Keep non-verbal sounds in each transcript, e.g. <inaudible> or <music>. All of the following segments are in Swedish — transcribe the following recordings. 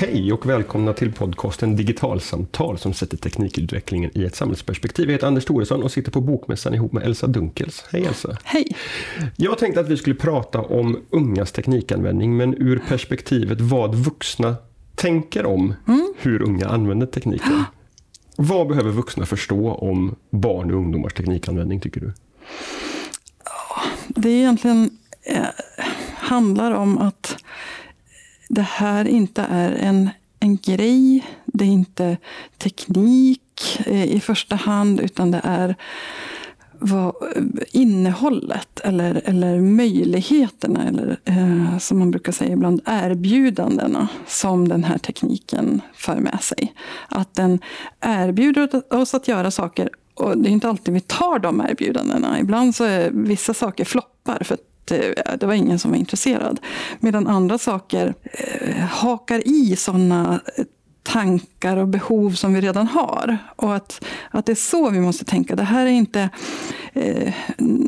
Hej och välkomna till podcasten Digitalsamtal som sätter teknikutvecklingen i ett samhällsperspektiv. Jag heter Anders Thoresson och sitter på Bokmässan ihop med Elsa Dunkels. Hej Elsa! Hej! Jag tänkte att vi skulle prata om ungas teknikanvändning men ur perspektivet vad vuxna tänker om mm. hur unga använder tekniken. Vad behöver vuxna förstå om barn och ungdomars teknikanvändning tycker du? Det egentligen eh, handlar om att det här inte är en, en grej. Det är inte teknik eh, i första hand, utan det är vad, eh, innehållet eller, eller möjligheterna, eller eh, som man brukar säga ibland, erbjudandena som den här tekniken för med sig. Att den erbjuder oss att göra saker och det är inte alltid vi tar de erbjudandena. Ibland så är vissa saker floppar för Eh, det var ingen som var intresserad. Medan andra saker eh, hakar i sådana eh, tankar och behov som vi redan har. Och att, att det är så vi måste tänka. Det här är inte eh,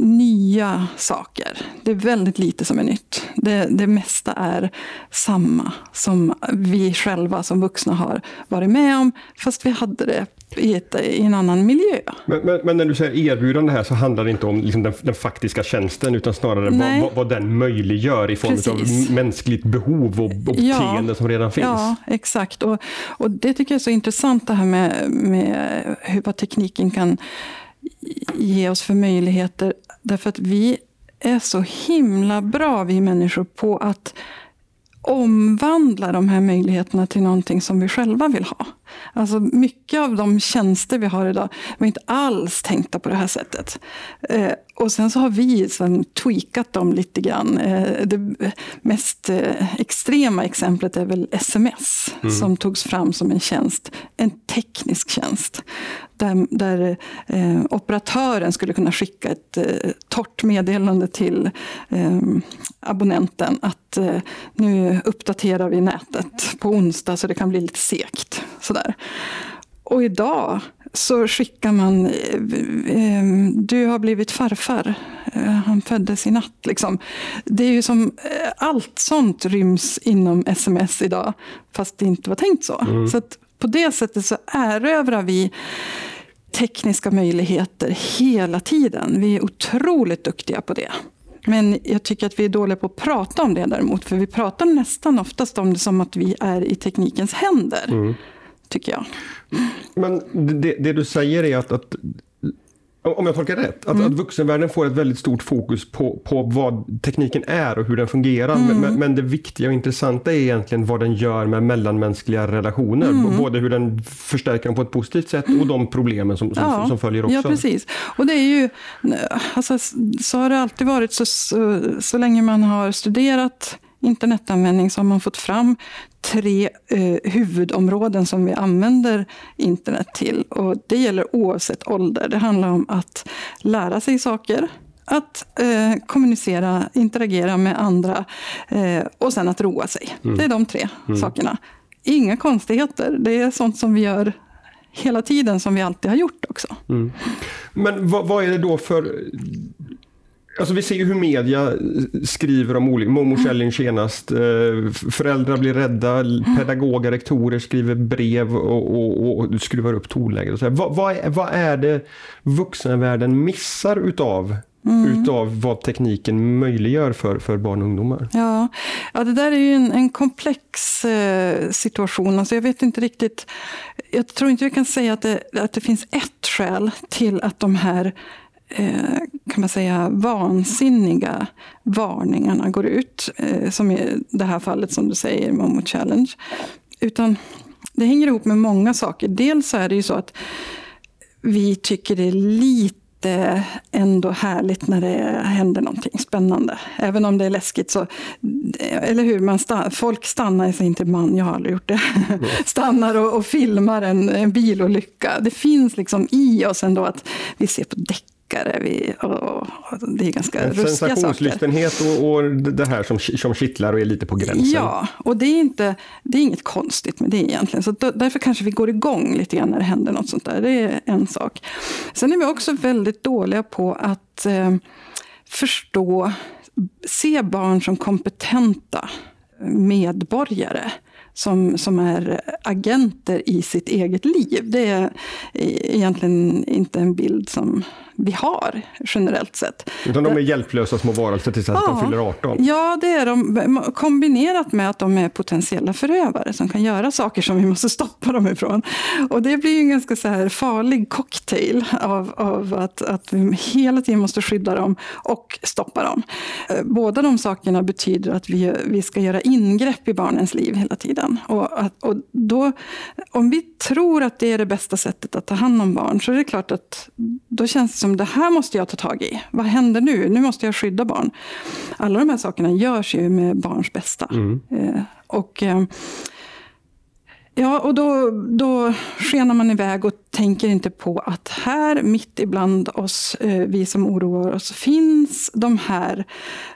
nya saker. Det är väldigt lite som är nytt. Det, det mesta är samma som vi själva som vuxna har varit med om, fast vi hade det i, ett, i en annan miljö. Men, men, men, när du säger erbjudande här så handlar det inte om liksom den, den, faktiska tjänsten utan snarare vad, vad, vad, den möjliggör i form Precis. av mänskligt behov och, och beteende ja, som redan finns. Ja, exakt. Och, och det tycker jag är så intressant det här med, med hur, vad tekniken kan ge oss för möjligheter. Därför att vi är så himla bra, vi människor, på att omvandla de här möjligheterna till någonting som vi själva vill ha. Alltså mycket av de tjänster vi har idag var inte alls tänkta på det här sättet. Eh, och sen så har vi sen tweakat dem lite grann. Eh, det mest eh, extrema exemplet är väl sms mm. som togs fram som en tjänst, en teknisk tjänst. Där, där eh, operatören skulle kunna skicka ett eh, torrt meddelande till eh, abonnenten att eh, nu uppdaterar vi nätet på onsdag så det kan bli lite segt. Sådär. Och idag så skickar man, eh, du har blivit farfar, eh, han föddes i natt. Liksom. Det är ju som, eh, allt sånt ryms inom sms idag, fast det inte var tänkt så. Mm. Så på det sättet så erövrar vi tekniska möjligheter hela tiden. Vi är otroligt duktiga på det. Men jag tycker att vi är dåliga på att prata om det däremot. För vi pratar nästan oftast om det som att vi är i teknikens händer. Mm. Tycker jag. Men det, det, du säger är att, att om jag tolkar rätt, att, mm. att vuxenvärlden får ett väldigt stort fokus på, på vad tekniken är och hur den fungerar. Mm. Men, men, det viktiga och intressanta är egentligen vad den gör med mellanmänskliga relationer. Mm. Både hur den förstärker dem på ett positivt sätt och de problemen som, som, ja. som följer också. Ja, precis. Och det är ju, alltså, så har det alltid varit så, så, så länge man har studerat internetanvändning så har man fått fram tre eh, huvudområden som vi använder internet till. Och det gäller oavsett ålder. Det handlar om att lära sig saker, att eh, kommunicera, interagera med andra eh, och sen att roa sig. Mm. Det är de tre mm. sakerna. Inga konstigheter. Det är sånt som vi gör hela tiden, som vi alltid har gjort också. Mm. Men vad, vad, är det då för Alltså vi ser ju hur media skriver om olika, Momo Schelling senast, eh, föräldrar blir rädda, pedagoger, rektorer skriver brev och, och, och skruvar upp tonläget. Vad, vad, är, vad är det vuxenvärlden missar utav Mm. utav vad tekniken möjliggör för, för barn och ungdomar. Ja, ja det där är ju en, en komplex eh, situation. Alltså jag vet inte riktigt. Jag tror inte vi kan säga att det, att det finns ett skäl till att de här Eh, kan man säga, vansinniga varningarna går ut. Eh, som i det här fallet som du säger, Momo Challenge. Utan det hänger ihop med många saker. Dels så är det ju så att vi tycker det är lite ändå härligt när det händer någonting spännande. Även om det är läskigt så, eller hur, man stann, folk stannar, säger inte man, jag har aldrig gjort det, <laughs> stannar och, och filmar en, en bilolycka. Det finns liksom i oss ändå att vi ser på däck deckare. Vi, och, och det är ganska en ruskiga Sensationslystenhet och, och det här som, som kittlar och är lite på gränsen. Ja, och det är, inte, det är inget konstigt med det egentligen. Så därför kanske vi går igång lite grann när det händer något sånt där. Det är en sak. Sen är vi också väldigt dåliga på att eh, förstå, se barn som kompetenta medborgare som, som är agenter i sitt eget liv. Det är egentligen inte en bild som vi har generellt sett. Utan de är hjälplösa små varelser tills ja, de fyller 18? Ja, det är de. Kombinerat med att de är potentiella förövare som kan göra saker som vi måste stoppa dem ifrån. Och det blir en ganska så här farlig cocktail av, av att, att vi hela tiden måste skydda dem och stoppa dem. Eh, båda de sakerna betyder att vi, vi ska göra ingrepp i barnens liv hela tiden. Och, att, och då, om vi tror att det är det bästa sättet att ta hand om barn så är det klart att då känns det som det här måste jag ta tag i. Vad händer nu? Nu måste jag skydda barn. Alla de här sakerna görs ju med barns bästa. Mm. Eh, och, eh, ja, och då, då skenar man iväg och tänker inte på att här mitt ibland oss, eh, vi som oroar oss, finns de här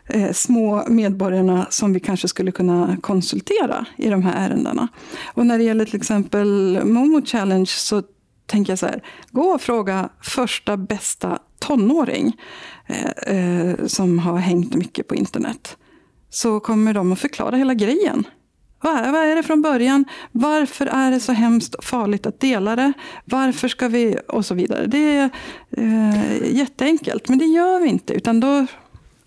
eh, små medborgarna som vi kanske skulle kunna konsultera i de här ärendena. Och när det gäller till exempel Momo Challenge så tänker jag så här, gå och fråga första bästa tonåring eh, som har hängt mycket på internet. Så kommer de att förklara hela grejen. Vad är, vad är det från början? Varför är det så hemskt farligt att dela det? Varför ska vi... Och så vidare. Det är eh, jätteenkelt, men det gör vi inte. Utan då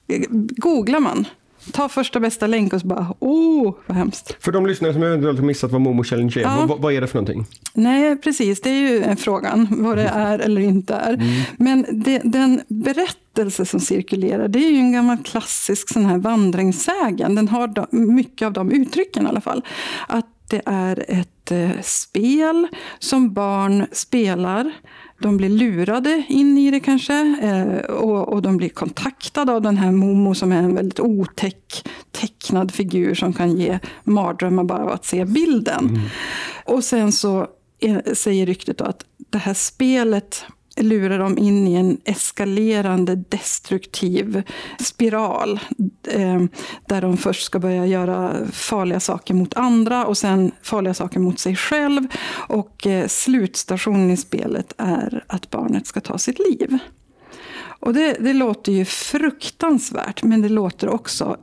eh, googlar man ta första bästa länk och så bara, oh, vad hemskt. För de lyssnare som eventuellt har missat vad Momo Challenge är, ja. vad, vad, är det för någonting? Nej, precis, det är ju frågan, vad det är eller inte är. Mm. Men det, den berättelse som cirkulerar, det är ju en gammal klassisk sån här vandringssägen. Den har de, mycket av de uttrycken i alla fall. Att det är ett eh, spel som barn spelar de blir lurade in i det kanske eh, och, och, de blir kontaktade av den här Momo som är en väldigt otäck tecknad figur som kan ge mardrömmar bara av att se bilden. Mm. Och sen så är, säger ryktet att det här spelet lurar dem in i en eskalerande destruktiv spiral. Eh, där de först ska börja göra farliga saker mot andra och sen farliga saker mot sig själv. Och eh, slutstationen i spelet är att barnet ska ta sitt liv. Och det, det låter ju fruktansvärt, men det låter också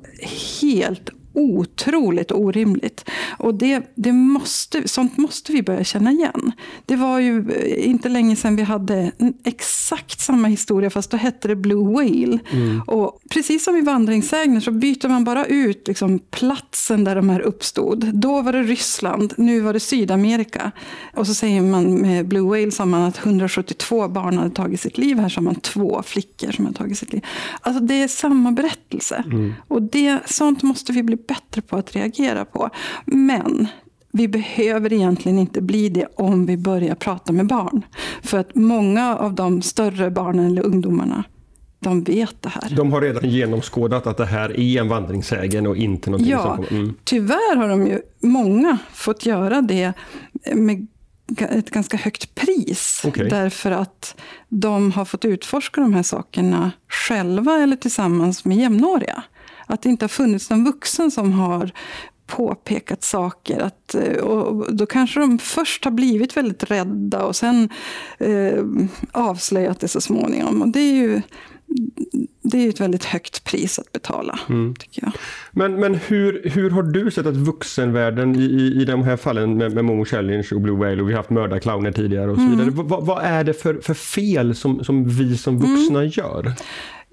helt otroligt orimligt. Och det, det måste, sånt måste vi börja känna igen. Det var ju eh, inte länge sedan vi hade exakt samma historia, fast då hette det Blue Whale. Mm. Och precis som i vandringssägner så byter man bara ut liksom platsen där de här uppstod. Då var det Ryssland, nu var det Sydamerika. Och så säger man med Blue Whale sa man att 172 barn hade tagit sitt liv. Här sa man två flickor som hade tagit sitt liv. Alltså det är samma berättelse. Mm. Och det, sånt måste vi bli bättre på att reagera på. Men vi behöver egentligen inte bli det om vi börjar prata med barn. För att många av de större barnen eller ungdomarna de vet det här. De har redan genomskådat att det här är en vandringssägen och inte någonting ja, som kommer... Mm. Tyvärr har de ju många fått göra det med ett ganska högt pris. Okay. Därför att de har fått utforska de här sakerna själva eller tillsammans med jämnåriga. Att det inte har funnits någon vuxen som har påpekat saker. Att, eh, och då kanske de först har blivit väldigt rädda och sen eh, avslöjat det så småningom. Och det är ju det är ett väldigt högt pris att betala, mm. tycker jag. Men, men hur, hur har du sett att vuxenvärlden i, i, i de här fallen med, med Momo Challenge och Blue Whale och vi har haft mördarclowner tidigare och så mm. vidare. Vad, vad, är det för, för fel som, som vi som vuxna mm. gör?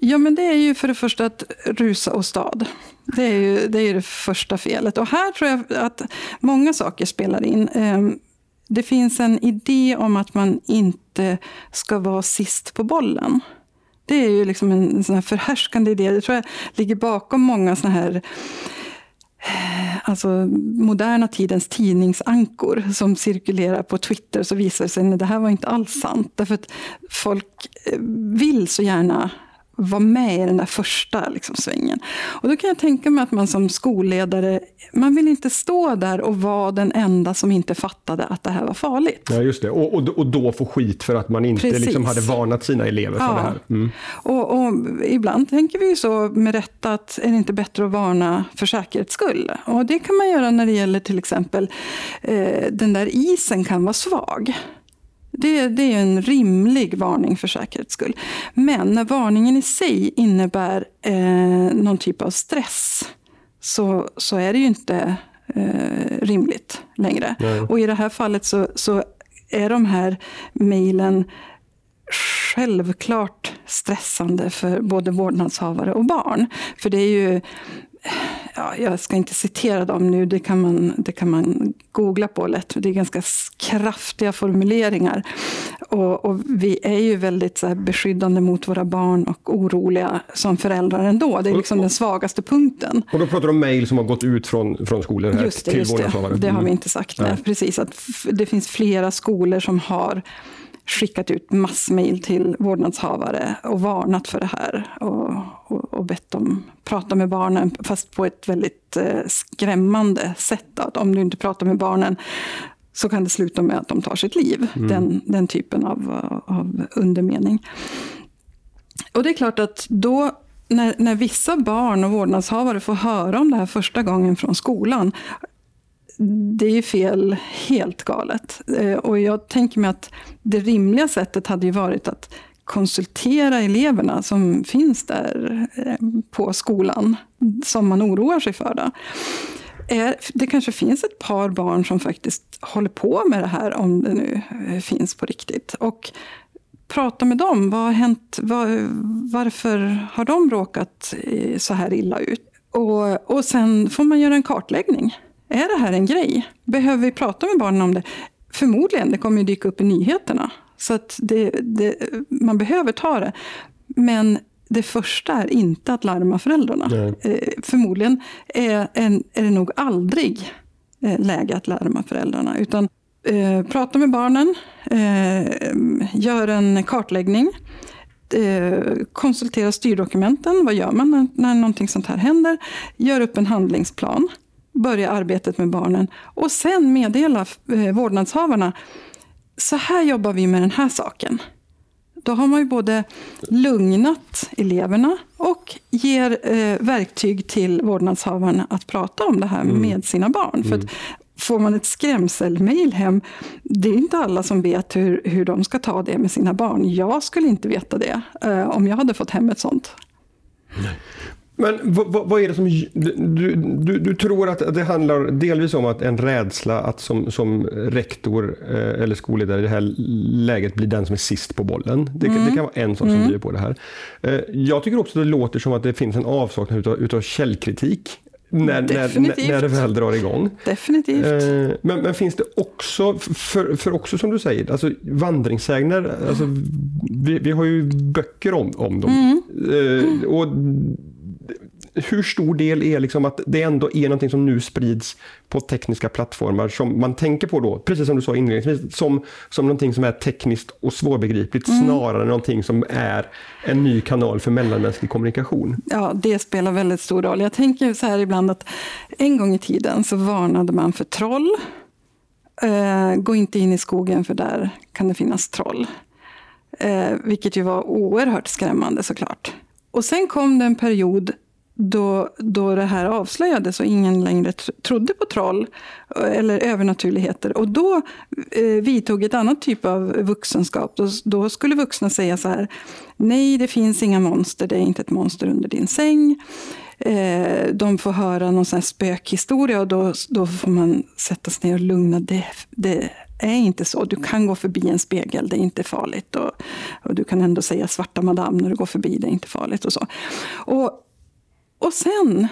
Ja, men det är ju för det första att rusa och stad. Det är ju det, är det första felet. Och här tror jag att många saker spelar in. Ehm, det finns en idé om att man inte ska vara sist på bollen. Det är ju liksom en sån här förhärskande idé. Det tror jag ligger bakom många såna här eh, alltså moderna tidens tidningsankor som cirkulerar på Twitter så visar det sig att det här var inte alls sant. Därför att folk eh, vill så gärna vara med i den där första liksom, svängen. Och då kan jag tänka mig att man som skolledare, man vill inte stå där och vara den enda som inte fattade att det här var farligt. Ja, just det. Och, och, och då få skit för att man inte liksom hade varnat sina elever för ja. det här. Mm. Och, och, ibland tänker vi ju så med rätta att är det inte bättre att varna för säkerhets skull? Och det kan man göra när det gäller till exempel eh, den där isen kan vara svag. Det, det, är en rimlig varning för säkerhets skull. Men när varningen i sig innebär eh, någon typ av stress så, så är det ju inte eh, rimligt längre. Nej. Och i det här fallet så, så är de här mejlen självklart stressande för både vårdnadshavare och barn. För det är ju ja, jag ska inte citera dem nu, det kan, man, det kan man googla på lätt. Det är ganska kraftiga formuleringar. Och, och vi är ju väldigt så beskyddande mot våra barn och oroliga som föräldrar ändå. Det är liksom den svagaste punkten. Och då pratar du om mejl som har gått ut från, från skolor här Just det, till just det. vårdnadshavare? det har vi Mm. inte sagt. Nej. Precis, att det finns flera skolor som har skickat ut massmejl till vårdnadshavare och varnat för det här. Och, och, och bett dem prata med barnen, fast på ett väldigt eh, skrämmande sätt. Att om du inte pratar med barnen så kan det sluta med att de tar sitt liv. Den, den typen av, av undermening. Och det är klart att då, när, när vissa barn och vårdnadshavare får höra om det här första gången från skolan, det är ju fel, helt galet. Eh, och jag tänker mig att det rimliga sättet hade ju varit att konsultera eleverna som finns där eh, på skolan, som man oroar sig för. Då. Eh, det kanske finns ett par barn som faktiskt håller på med det här, om det nu finns på riktigt. Och prata med dem. Vad har hänt? Varför har de råkat så här illa ut? Och, och sen får man göra en kartläggning. Är det här en grej? Behöver vi prata med barnen om det? Förmodligen, det kommer ju dyka upp i nyheterna. Så att det, det, man behöver ta det. Men det första är inte att larma föräldrarna. Eh, förmodligen är, en, är det nog aldrig eh, läge att larma föräldrarna. Utan eh, prata med barnen, eh, gör en kartläggning, eh, konsultera styrdokumenten. Vad gör man när, när någonting sånt här händer? Gör upp en handlingsplan, börja arbetet med barnen och sen meddela eh, vårdnadshavarna. Så här jobbar vi med den här saken. Då har man ju både lugnat eleverna och ger eh, verktyg till vårdnadshavarna att prata om det här med sina barn. För att får man ett skrämselmejl hem, det är inte alla som vet hur, hur de ska ta det med sina barn. Jag skulle inte veta det eh, om jag hade fått hem ett sånt. Men vad, är det som... Du, du, du tror att det handlar delvis om att en rädsla att som, som rektor eh, eller skolledare i det här läget bli den som är sist på bollen. Det, kan- det kan vara en sak som driver på det här. Eh, jag tycker också att det låter som att det finns en avsaknad utav, utav källkritik. När, när, Definitivt. när det väl drar igång. Definitivt. Eh, Men, men finns det också, för, för också som du säger, alltså vandringssägner, alltså, vi, vi har ju böcker om, om dem. Eh, och hur stor del är liksom att det ändå är någonting som nu sprids på tekniska plattformar som man tänker på då, precis som du sa inledningsvis, som, som någonting som är tekniskt och svårbegripligt snarare än någonting som är en ny kanal för mellanmänsklig kommunikation. Ja, det spelar väldigt stor roll. Jag tänker så här ibland att en gång i tiden så varnade man för troll. Eh, gå inte in i skogen för där kan det finnas troll. Eh, vilket ju var oerhört skrämmande såklart. Och sen kom det en period då, då det här avslöjades och ingen längre trodde på troll eh, eller övernaturligheter. Och då eh, vidtog ett annat typ av vuxenskap. Då, då skulle vuxna säga så här, nej det finns inga monster, det är inte ett monster under din säng. Eh, de får höra någon sån här spökhistoria och då, då får man sätta sig ner och lugna. Det, det är inte så. Du kan gå förbi en spegel, det är inte farligt. Och, och du kan ändå säga svarta madam när du går förbi, det är inte farligt. Och så. Och, och sen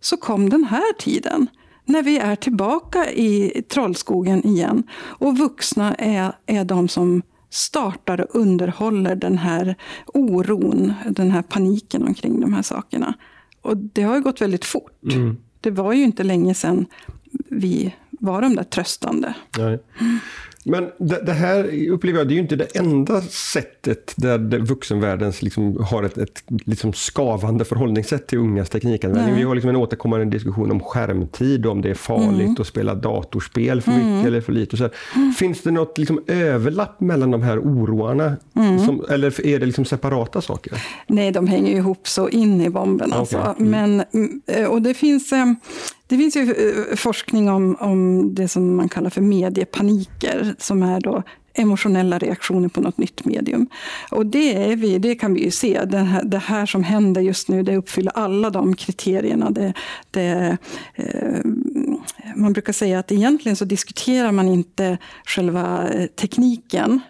så kom den här tiden. När vi är tillbaka i trollskogen igen. Och vuxna är, är de som startar och underhåller den här oron, den här paniken omkring de här sakerna. Och det har ju gått väldigt fort. Det var ju inte länge sedan vi var de där tröstande. Nej. Men det, det här upplever jag, det är ju inte det enda sättet där det, vuxenvärldens liksom har ett, ett liksom skavande förhållningssätt till ungas teknikanvändning. Nej. Vi har liksom en återkommande diskussion om skärmtid, om det är farligt att spela datorspel för mycket eller för lite. Och så här. Finns det något liksom överlapp mellan de här oroarna? Som, eller är det liksom separata saker? Nej, de hänger ju ihop så in i bomben. Alltså. Okej. Mm. Men, mm, eh, och det finns, eh, det finns ju eh, forskning om, om det som man kallar för mediepaniker, som är då emotionella reaktioner på något nytt medium. Och det, är vi, det kan vi ju se. Det här, det här som händer just nu, det uppfyller alla de kriterierna. Det, det, eh, man brukar säga att egentligen så diskuterar man inte själva eh, tekniken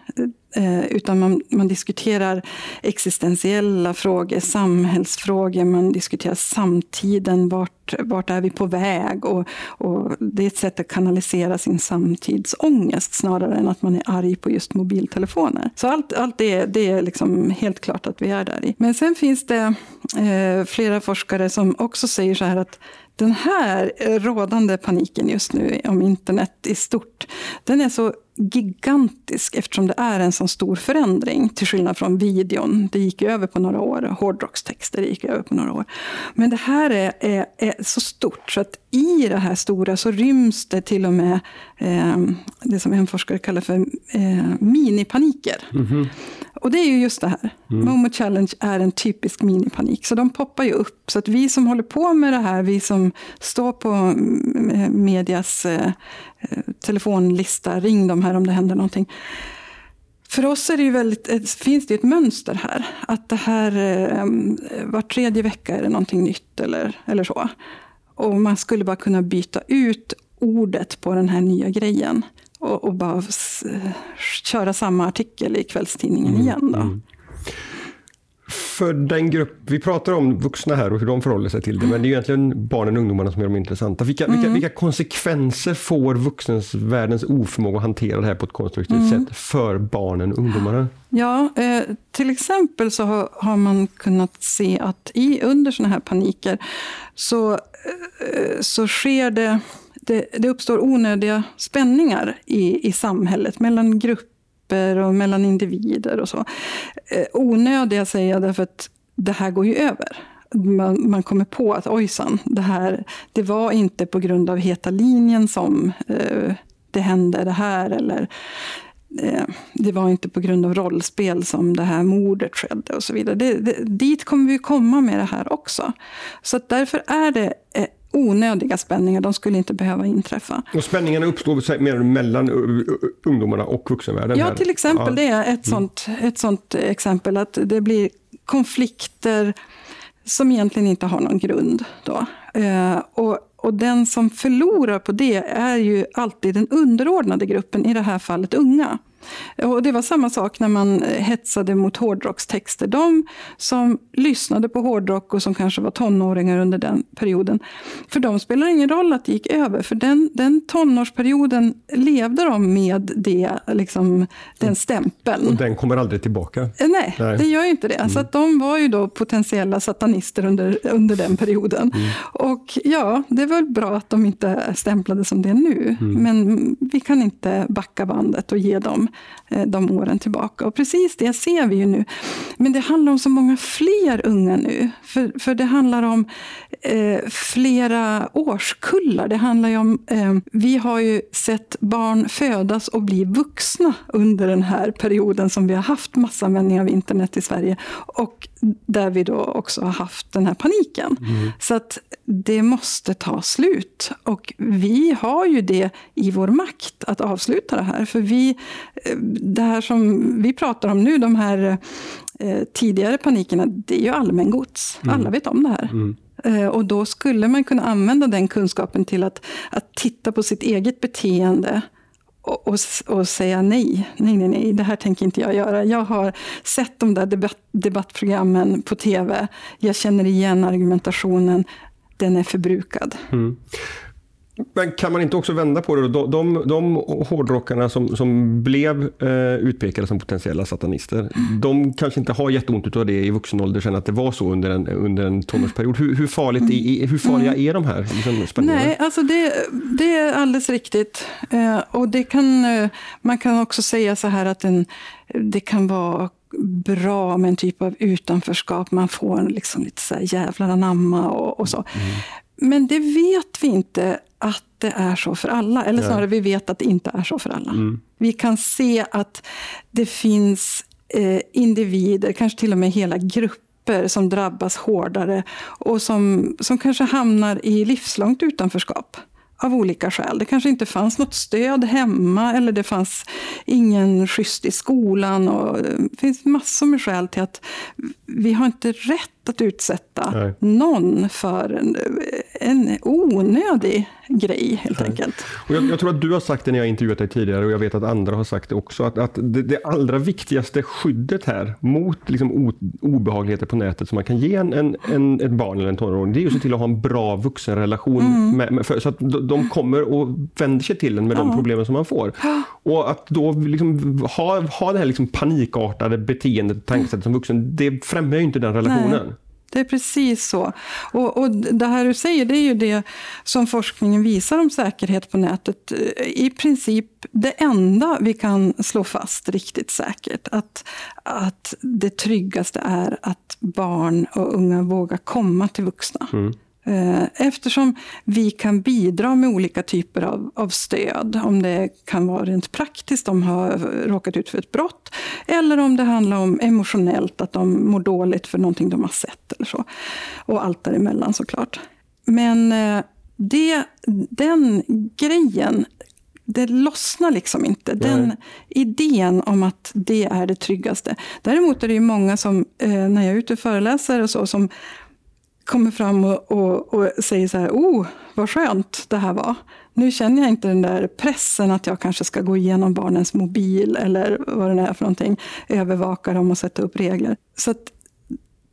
Eh, utan man, man, diskuterar existentiella frågor, samhällsfrågor, man diskuterar samtiden, vart, vart är vi på väg? Och, och det är ett sätt att kanalisera sin samtidsångest snarare än att man är arg på just mobiltelefoner. Så allt, allt det, det är liksom helt klart att vi är där i. Men sen finns det eh, flera forskare som också säger så här att den här eh, rådande paniken just nu om internet i stort, den är så gigantisk eftersom det är en sån stor förändring. Till skillnad från videon, det gick över på några år. Hårdrockstexter gick över på några år. Men det här är, är, är, så stort så att i det här stora så ryms det till och med eh, det som en forskare kallar för eh, minipaniker. Mm -hmm. Och det är ju just det här. Mm. Momo Challenge är en typisk minipanik. Så de poppar ju upp. Så att vi som håller på med det här, vi som står på mm, medias eh, telefonlista, ring dem här om det händer någonting. För oss är det ju väldigt, finns det ett mönster här. Att det här, eh, var tredje vecka är det någonting nytt eller, eller så. Och man skulle bara kunna byta ut ordet på den här nya grejen och, och bara köra samma artikel i kvällstidningen mm, igen. Då. Mm. För den grupp, vi pratar om vuxna här och hur de förhåller sig till det, men det är egentligen barnen och ungdomarna som är de intressanta. Vilka, mm. vilka, vilka konsekvenser får vuxens världens oförmåga att hantera det här på ett konstruktivt mm. sätt för barnen och ungdomarna? Ja, eh, till exempel så har, har, man kunnat se att i, under sådana här paniker så, så sker det det, det uppstår onödiga spänningar i, i samhället mellan grupper och mellan individer och så. Eh, onödiga säger jag därför att det här går ju över. Man, man kommer på att ojsan, det här det var inte på grund av heta linjen som eh, det hände det här. Eller eh, det var inte på grund av rollspel som det här mordet skedde och så vidare. Det, det, dit kommer vi komma med det här också. Så därför är det eh, onödiga spänningar. De skulle inte behöva inträffa. Och spänningarna uppstår mer mellan ungdomarna och vuxenvärlden? Ja, till exempel. Ja. Det är ett, mm. sånt, ett sånt exempel. Att det blir konflikter som egentligen inte har någon grund. Då. Eh, och, och den som förlorar på det är ju alltid den underordnade gruppen, i det här fallet unga. Och det var samma sak när man hetsade mot hårdrockstexter. De som lyssnade på hårdrock och som kanske var tonåringar under den perioden, för dem spelar det ingen roll att det gick över, för den, den tonårsperioden levde de med det, liksom, den stämpeln. Och den kommer aldrig tillbaka? Eh, nej, Nej. det gör ju inte det. Mm. Så att de var ju då potentiella satanister under, under den perioden. Mm. Och ja, det är väl bra att de inte stämplade som det nu, mm. men vi kan inte backa bandet och ge dem Eh, de åren tillbaka. Och precis det ser vi ju nu. Men det handlar om så många fler unga nu. För, för det handlar om eh, flera årskullar. Det handlar ju om, eh, vi har ju sett barn födas och bli vuxna under den här perioden som vi har haft massanvändning av internet i Sverige. Och där vi då också har haft den här paniken. Mm. Så att det måste ta slut. Och vi har ju det i vår makt att avsluta det här. För vi, det här som vi pratar om nu, de här eh, tidigare panikerna, det är ju allmängods. Mm. Alla vet om det här. Mm. Eh, och då skulle man kunna använda den kunskapen till att, att titta på sitt eget beteende och, och, och, säga nej. Nej, nej, nej, det här tänker inte jag göra. Jag har sett de där debatt, debattprogrammen på tv. Jag känner igen argumentationen. Den är förbrukad. Mm. Men kan man inte också vända på det? De, de, de hårdrockarna som, som blev eh, utpekade som potentiella satanister, de kanske inte har jätteont av det i vuxen ålder sen att det var så under en, under en tonårsperiod. Hur, hur, farligt är, hur farliga mm. är de här liksom, Nej, alltså det, det är alldeles riktigt. Eh, och det kan, eh, man kan också säga så här att en, det kan vara bra med en typ av utanförskap. Man får liksom lite så här jävlar anamma och, och så. Mm. Men det vet vi inte att det är så för alla. Eller snarare, vi vet att det inte är så för alla. Mm. Vi kan se att det finns eh, individer, kanske till och med hela grupper som drabbas hårdare och som, som kanske hamnar i livslångt utanförskap av olika skäl. Det kanske inte fanns något stöd hemma eller det fanns ingen schysst i skolan. Och det finns massor med skäl till att vi har inte rätt att utsätta Nej. någon för en, en onödig grej helt Nej. enkelt. Och jag, jag, tror att du har sagt det när jag intervjuat dig tidigare och jag vet att andra har sagt det också. Att, att det, det, allra viktigaste skyddet här mot liksom o, obehagligheter på nätet som man kan ge en, en, en, ett barn eller en tonåring, det är att se till att ha en bra vuxenrelation. Mm. Med, med, för, så att de kommer och vänder sig till en med ja. de problemen som man får. Och att då liksom ha, ha det här liksom panikartade beteendet, tankesättet som vuxen, det främjar ju inte den relationen. Det är precis så. Och, och, Det här du säger, det är ju det som forskningen visar om säkerhet på nätet. I princip det enda vi kan slå fast riktigt säkert. Att, att det tryggaste är att barn och unga vågar komma till vuxna. Mm. Eh, eftersom vi kan bidra med olika typer av, av, stöd. Om det kan vara rent praktiskt, de har råkat ut för ett brott. Eller om det handlar om emotionellt, att de mår dåligt för någonting de har sett. eller så. Och allt däremellan såklart. Men eh, det, den grejen, det lossnar liksom inte. Den idén om att det är det tryggaste. Däremot är det ju många som, eh, när jag är ute och föreläser och så, som kommer fram och, och, och, säger så här, oh, vad skönt det här var. Nu känner jag inte den där pressen att jag kanske ska gå igenom barnens mobil eller vad det är för någonting, övervaka dem och sätta upp regler. Så att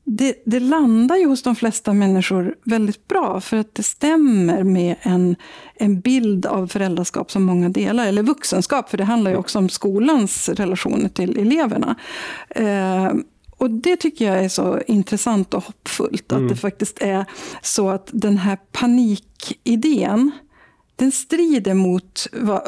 det, det, landar ju hos de flesta människor väldigt bra, för att det stämmer med en, en bild av föräldraskap som många delar, eller vuxenskap, för det handlar ju också om skolans relationer till eleverna. Eh, och det tycker jag är så intressant och hoppfullt. Mm. Att det faktiskt är så att den här panikidén, den strider mot vad,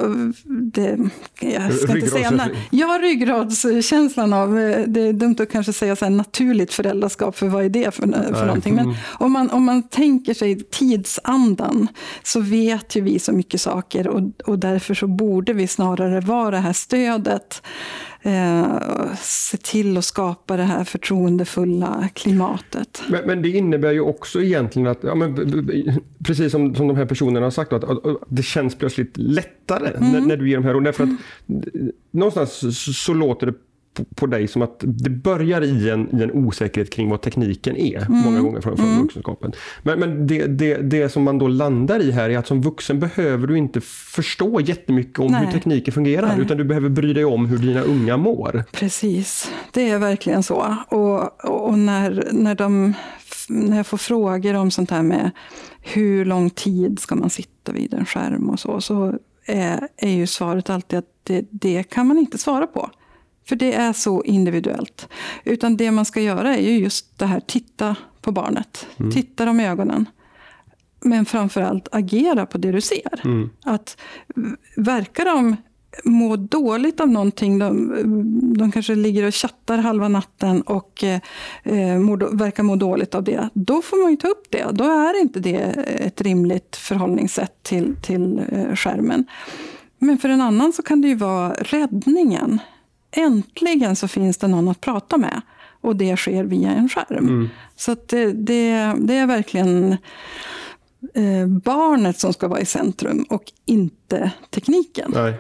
det, jag ska inte säga, ja, ryggradskänslan av, det är dumt att kanske säga så här, naturligt föräldraskap, för vad är det för, för någonting? Men mm. om man, om man tänker sig tidsandan, så vet ju vi så mycket saker och, och därför så borde vi snarare vara det här stödet eh, se till att skapa det här förtroendefulla klimatet. Men, men det innebär ju också egentligen att, ja, men, precis som, som de här personerna har sagt, att, att, att det känns plötsligt lättare mm. när, när, du ger de här orden. Därför att mm. någonstans så, så låter det på, på dig som att det börjar i en, i en osäkerhet kring vad tekniken är, mm. många gånger från, från mm. vuxenskapen. Men, men det, det, det som man då landar i här är att som vuxen behöver du inte förstå jättemycket om Nej. hur tekniken fungerar, Nej. utan du behöver bry dig om hur dina unga mår. Precis, det är verkligen så. Och, och när, när, de, när jag får frågor om sånt här med hur lång tid ska man sitta vid en skärm och så, så är, är ju svaret alltid att det, det kan man inte svara på. För det är så individuellt. Utan det man ska göra är ju just det här, titta på barnet. Mm. Titta dem i ögonen. Men framförallt agera på det du ser. Mm. Att verkar de må dåligt av någonting, de, de kanske ligger och chattar halva natten och eh, mår, verkar må dåligt av det, då får man ju ta upp det. Då är inte det ett rimligt förhållningssätt till, till eh, skärmen. Men för en annan så kan det ju vara räddningen äntligen så finns det någon att prata med. Och det sker via en skärm. Mm. Så det, det, det, är verkligen eh, barnet som ska vara i centrum och inte tekniken. Nej.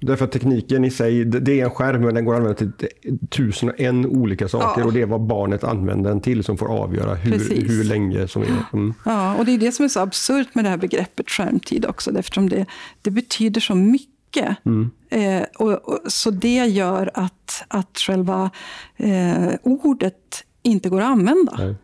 Därför att tekniken i sig, det är en skärm men den går att använda till tusen och en olika saker ja. och det är vad barnet använder den till som får avgöra hur, hur länge som är. Mm. Ja, och det är det som är så absurt med det här begreppet skärmtid också, eftersom det, det betyder så mycket mycket. Mm. Eh, och, och, så det gör att, att själva eh, ordet inte går att använda. Nej.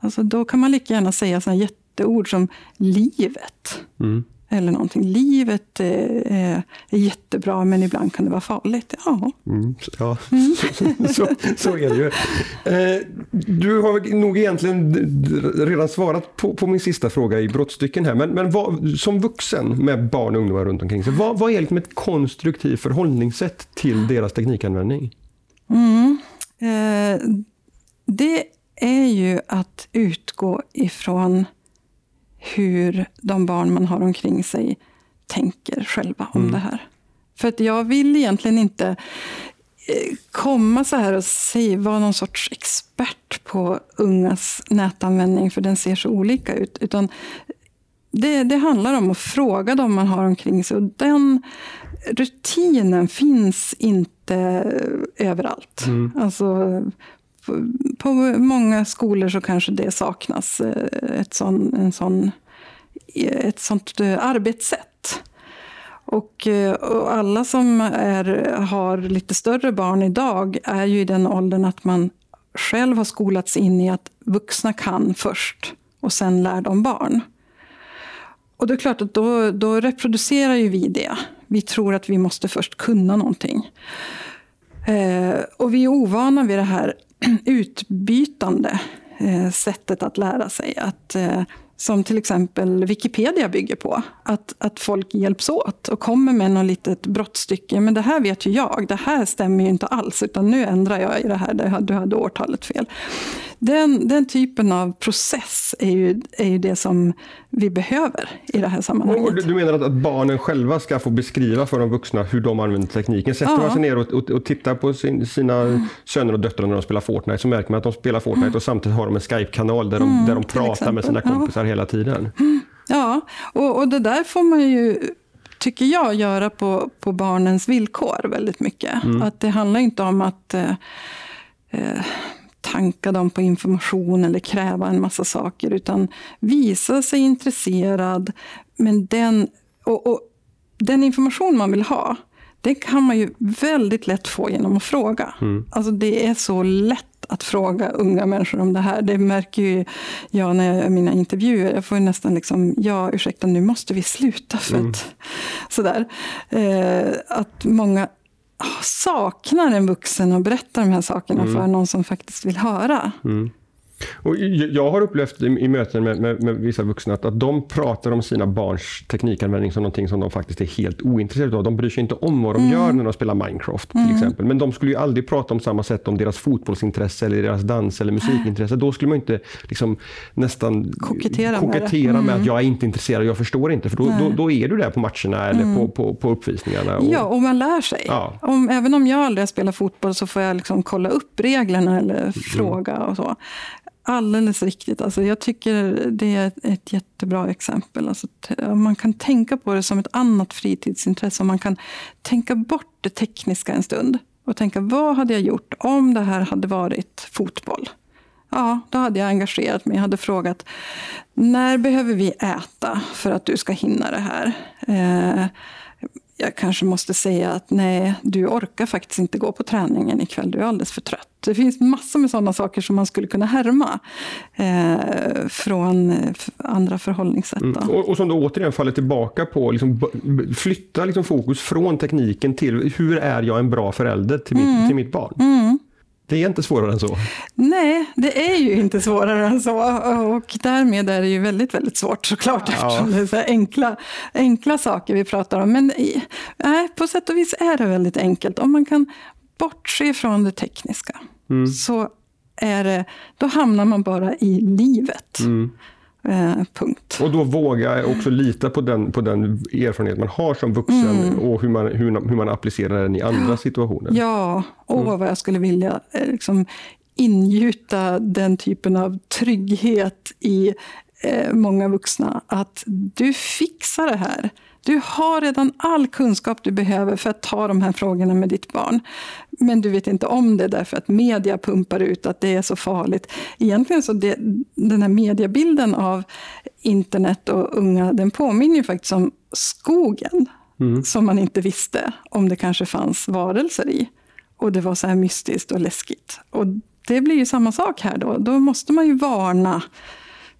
Alltså, då kan man lika gärna säga sådana jätteord som livet. Mm eller någonting. Livet är, är, jättebra men ibland kan det vara farligt. Ja, mm, ja mm. Så, <laughs> så, så, är det ju. Eh, du har nog egentligen redan svarat på, på min sista fråga i brottstycken här. Men, men vad, som vuxen med barn och ungdomar runt omkring sig, vad, vad är liksom ett konstruktivt förhållningssätt till deras teknikanvändning? Mm. Eh, det är ju att utgå ifrån hur de barn man har omkring sig tänker själva om mm. det här. För att jag vill egentligen inte eh, komma så här och säga, vara någon sorts expert på ungas nätanvändning, för den ser så olika ut. Utan det, det handlar om att fråga dem man har omkring sig. Och den rutinen finns inte överallt. Mm. Alltså, på, på många skolor så kanske det saknas eh, ett, sån, en sån, eh, ett sånt eh, arbetssätt. Och, och, alla som är, har lite större barn idag är ju i den åldern att man själv har skolats in i att vuxna kan först och sen lär de barn. Och det är klart att då, då reproducerar ju vi det. Vi tror att vi måste först kunna någonting. Eh, och vi är ovana vid det här <clears throat> utbytande eh, sättet att lära sig. Att, eh, som till exempel Wikipedia bygger på. Att, att folk hjälps åt och kommer med något litet brottstycke. Men det här vet ju jag, det här stämmer ju inte alls. Utan nu ändrar jag i det här, du hade årtalet fel. Den, den typen av process är ju, är ju det som vi behöver i det här sammanhanget. Och du menar att barnen själva ska få beskriva för de vuxna hur de använder tekniken? Sätter ja. man sig ner och, och, och tittar på sin, sina mm. söner och döttrar när de spelar Fortnite så märker man att de spelar Fortnite mm. och samtidigt har de en Skype-kanal där de, mm, där de pratar med sina kompisar ja. hela tiden. Ja, och, och det där får man ju tycker jag, göra på, på barnens villkor väldigt mycket. Mm. Att det handlar inte om att eh, eh, tanka dem på information eller kräva en massa saker, utan visa sig intresserad. Men den, och, och den information man vill ha, den kan man ju väldigt lätt få genom att fråga. Mm. Alltså det är så lätt att fråga unga människor om det här. Det märker ju jag när jag gör mina intervjuer. Jag får nästan liksom, ja ursäkta nu måste vi sluta för mm. att sådär. Eh, att många saknar en vuxen och berätta de här sakerna mm. för någon som faktiskt vill höra. Mm. Och jag har upplevt i, möten med, med, med, vissa vuxna att, att de pratar om sina barns teknikanvändning som någonting som de faktiskt är helt ointresserade av. De bryr sig inte om vad de mm. gör när de spelar Minecraft till mm. exempel. Men de skulle ju aldrig prata om samma sätt om deras fotbollsintresse eller deras dans eller musikintresse. Då skulle man inte liksom nästan kokettera, kokettera med, med att mm. jag är inte intresserad, jag förstår inte. För då, då, då, är du där på matcherna eller mm. på, på, på uppvisningarna. Och, ja, och man lär sig. Ja. Om, även om jag aldrig har spelat fotboll så får jag liksom kolla upp reglerna eller mm. fråga och så. Alldeles riktigt. Alltså jag tycker det är ett jättebra exempel. Alltså man kan tänka på det som ett annat fritidsintresse. Man kan tänka bort det tekniska en stund och tänka vad hade jag gjort om det här hade varit fotboll? Ja, då hade jag engagerat mig. Jag hade frågat när behöver vi äta för att du ska hinna det här? Eh, jag kanske måste säga att nej, du orkar faktiskt inte gå på träningen ikväll, du är alldeles för trött. Det finns massor med sådana saker som man skulle kunna härma eh, från andra förhållningssätt. Mm. Och, och, som då återigen faller tillbaka på, liksom, flytta liksom fokus från tekniken till hur är jag en bra förälder till mitt, mm. till mitt barn? Mm. Det är inte svårare än så. Nej, det är ju inte svårare än så. Och därmed är det ju väldigt, väldigt svårt såklart, ja. eftersom det är så enkla, enkla saker vi pratar om. Men nej, på sätt och vis är det väldigt enkelt. Om man kan bortse från det tekniska, mm. så är det, då hamnar man bara i livet. Mm. Eh, punkt. Och då våga också lita på den, på den erfarenhet man har som vuxen mm. och hur man, hur, hur man applicerar den i andra situationer. Ja, och mm. vad jag skulle vilja eh, liksom, ingjuta den typen av trygghet i eh, många vuxna. Att du fixar det här. Du har redan all kunskap du behöver för att ta de här frågorna med ditt barn. Men du vet inte om det därför att media pumpar ut att det är så farligt. Egentligen så det, den här mediebilden av internet och unga, den påminner ju faktiskt om skogen. Mm. Som man inte visste om det kanske fanns varelser i. Och det var så här mystiskt och läskigt. Och det blir ju samma sak här då. Då måste man ju varna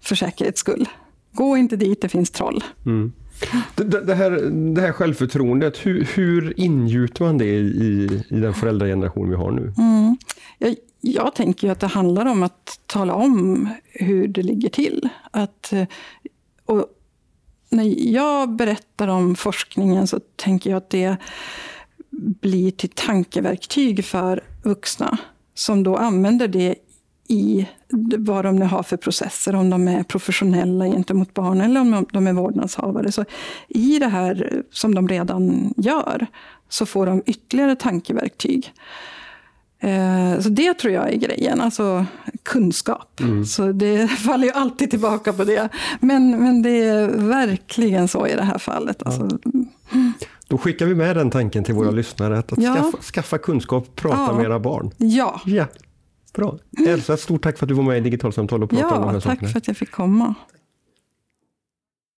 för säkerhets skull. Gå inte dit, det finns troll. Mm. Det, det, här, det här självförtroendet, hur, hur ingjuter man det i, i den föräldrageneration vi har nu? Mm. Jag, jag tänker att det handlar om att tala om hur det ligger till. Att, eh, och när jag berättar om forskningen så tänker jag att det blir till tankeverktyg för vuxna som då använder det i vad de nu har för processer, om de är professionella gentemot barn eller om de är vårdnadshavare. Så I det här som de redan gör så får de ytterligare tankeverktyg. Eh, så det tror jag är grejen, alltså kunskap. Mm. Så det <laughs> faller ju alltid tillbaka på det. Men, men det är verkligen så i det här fallet. Alltså. Mm. Då skickar vi med den tanken till våra lyssnare, att, att ja. skaffa, skaffa, kunskap, prata ja. med era barn. Ja. ja. Bra. Elsa, stort tack för att du var med i Digitalsamtal och pratade ja, om de här tack sakerna. för att jag fick komma.